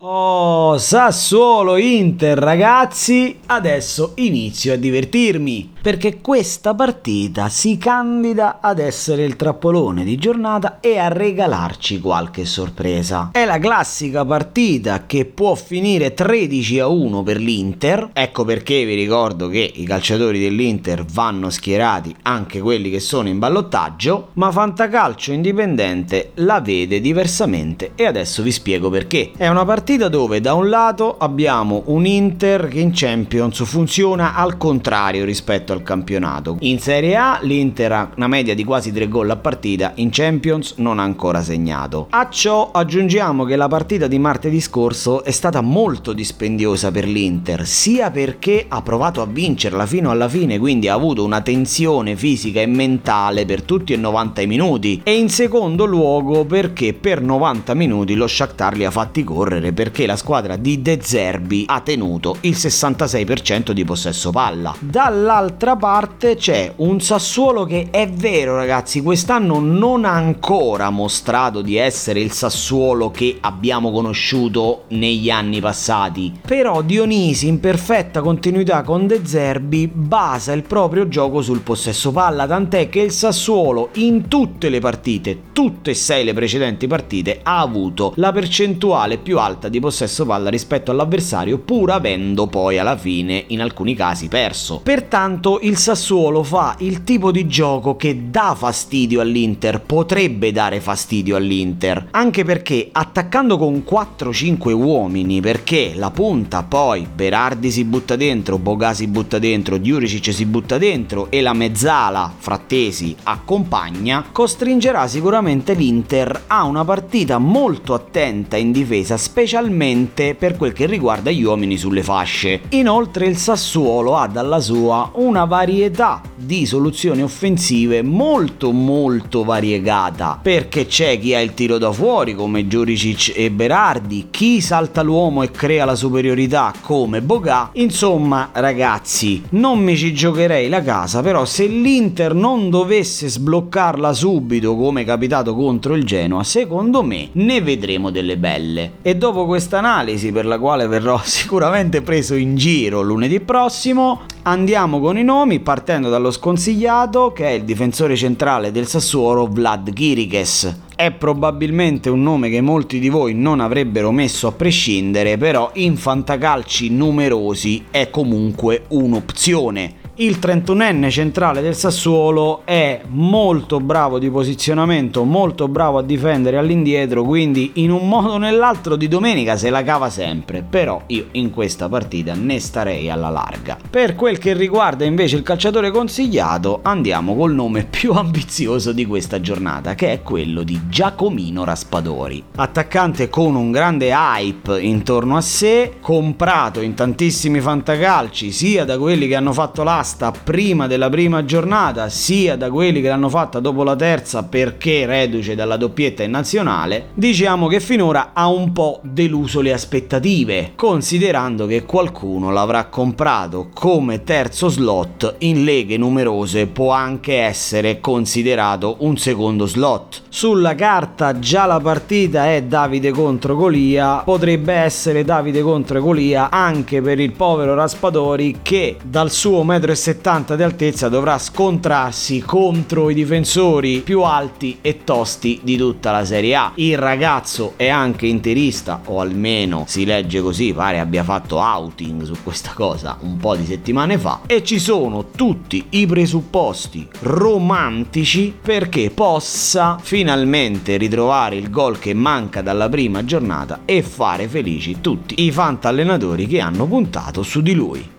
Oh, Sassuolo Inter ragazzi, adesso inizio a divertirmi, perché questa partita si candida ad essere il trappolone di giornata e a regalarci qualche sorpresa. È la classica partita che può finire 13 a 1 per l'Inter, ecco perché vi ricordo che i calciatori dell'Inter vanno schierati, anche quelli che sono in ballottaggio, ma Fantacalcio Indipendente la vede diversamente e adesso vi spiego perché. È una partita dove da un lato abbiamo un Inter che in Champions funziona al contrario rispetto al campionato. In Serie A l'Inter ha una media di quasi 3 gol a partita, in Champions non ha ancora segnato. A ciò aggiungiamo che la partita di martedì scorso è stata molto dispendiosa per l'Inter, sia perché ha provato a vincerla fino alla fine, quindi ha avuto una tensione fisica e mentale per tutti e 90 minuti, e in secondo luogo perché per 90 minuti lo Shakhtar li ha fatti correre perché la squadra di De Zerbi ha tenuto il 66% di possesso palla. Dall'altra parte c'è un Sassuolo che è vero ragazzi, quest'anno non ha ancora mostrato di essere il Sassuolo che abbiamo conosciuto negli anni passati, però Dionisi in perfetta continuità con De Zerbi basa il proprio gioco sul possesso palla, tant'è che il Sassuolo in tutte le partite, tutte e sei le precedenti partite, ha avuto la percentuale più alta di possesso palla rispetto all'avversario pur avendo poi alla fine in alcuni casi perso. Pertanto il Sassuolo fa il tipo di gioco che dà fastidio all'Inter, potrebbe dare fastidio all'Inter, anche perché attaccando con 4-5 uomini perché la punta poi Berardi si butta dentro, Boga si butta dentro, Diuricic si butta dentro e la mezzala Frattesi accompagna, costringerà sicuramente l'Inter a una partita molto attenta in difesa, specialmente per quel che riguarda gli uomini sulle fasce. Inoltre il Sassuolo ha dalla sua una varietà di soluzioni offensive molto molto variegata, perché c'è chi ha il tiro da fuori come Giuricic e Berardi, chi salta l'uomo e crea la superiorità come Boga, insomma ragazzi non mi ci giocherei la casa, però se l'Inter non dovesse sbloccarla subito come è capitato contro il Genoa, secondo me ne vedremo delle belle. E dopo questa analisi per la quale verrò sicuramente preso in giro lunedì prossimo, andiamo con i nomi partendo dallo sconsigliato che è il difensore centrale del Sassuolo Vlad Kirikes. È probabilmente un nome che molti di voi non avrebbero messo a prescindere, però in fantacalci numerosi è comunque un'opzione il 31enne centrale del Sassuolo è molto bravo di posizionamento, molto bravo a difendere all'indietro, quindi in un modo o nell'altro di domenica se la cava sempre, però io in questa partita ne starei alla larga. Per quel che riguarda invece il calciatore consigliato, andiamo col nome più ambizioso di questa giornata, che è quello di Giacomino Raspadori. Attaccante con un grande hype intorno a sé, comprato in tantissimi fantacalci, sia da quelli che hanno fatto l'asta l'asta prima della prima giornata, sia da quelli che l'hanno fatta dopo la terza perché reduce dalla doppietta in nazionale, diciamo che finora ha un po' deluso le aspettative, considerando che qualcuno l'avrà comprato come terzo slot in leghe numerose può anche essere considerato un secondo slot. Sulla carta già la partita è Davide contro Golia, potrebbe essere Davide contro Golia anche per il povero Raspadori che dal suo metro 1,70 di altezza dovrà scontrarsi contro i difensori più alti e tosti di tutta la Serie A. Il ragazzo è anche interista, o almeno si legge così, pare abbia fatto outing su questa cosa un po' di settimane fa, e ci sono tutti i presupposti romantici perché possa finalmente ritrovare il gol che manca dalla prima giornata e fare felici tutti i fantallenatori che hanno puntato su di lui.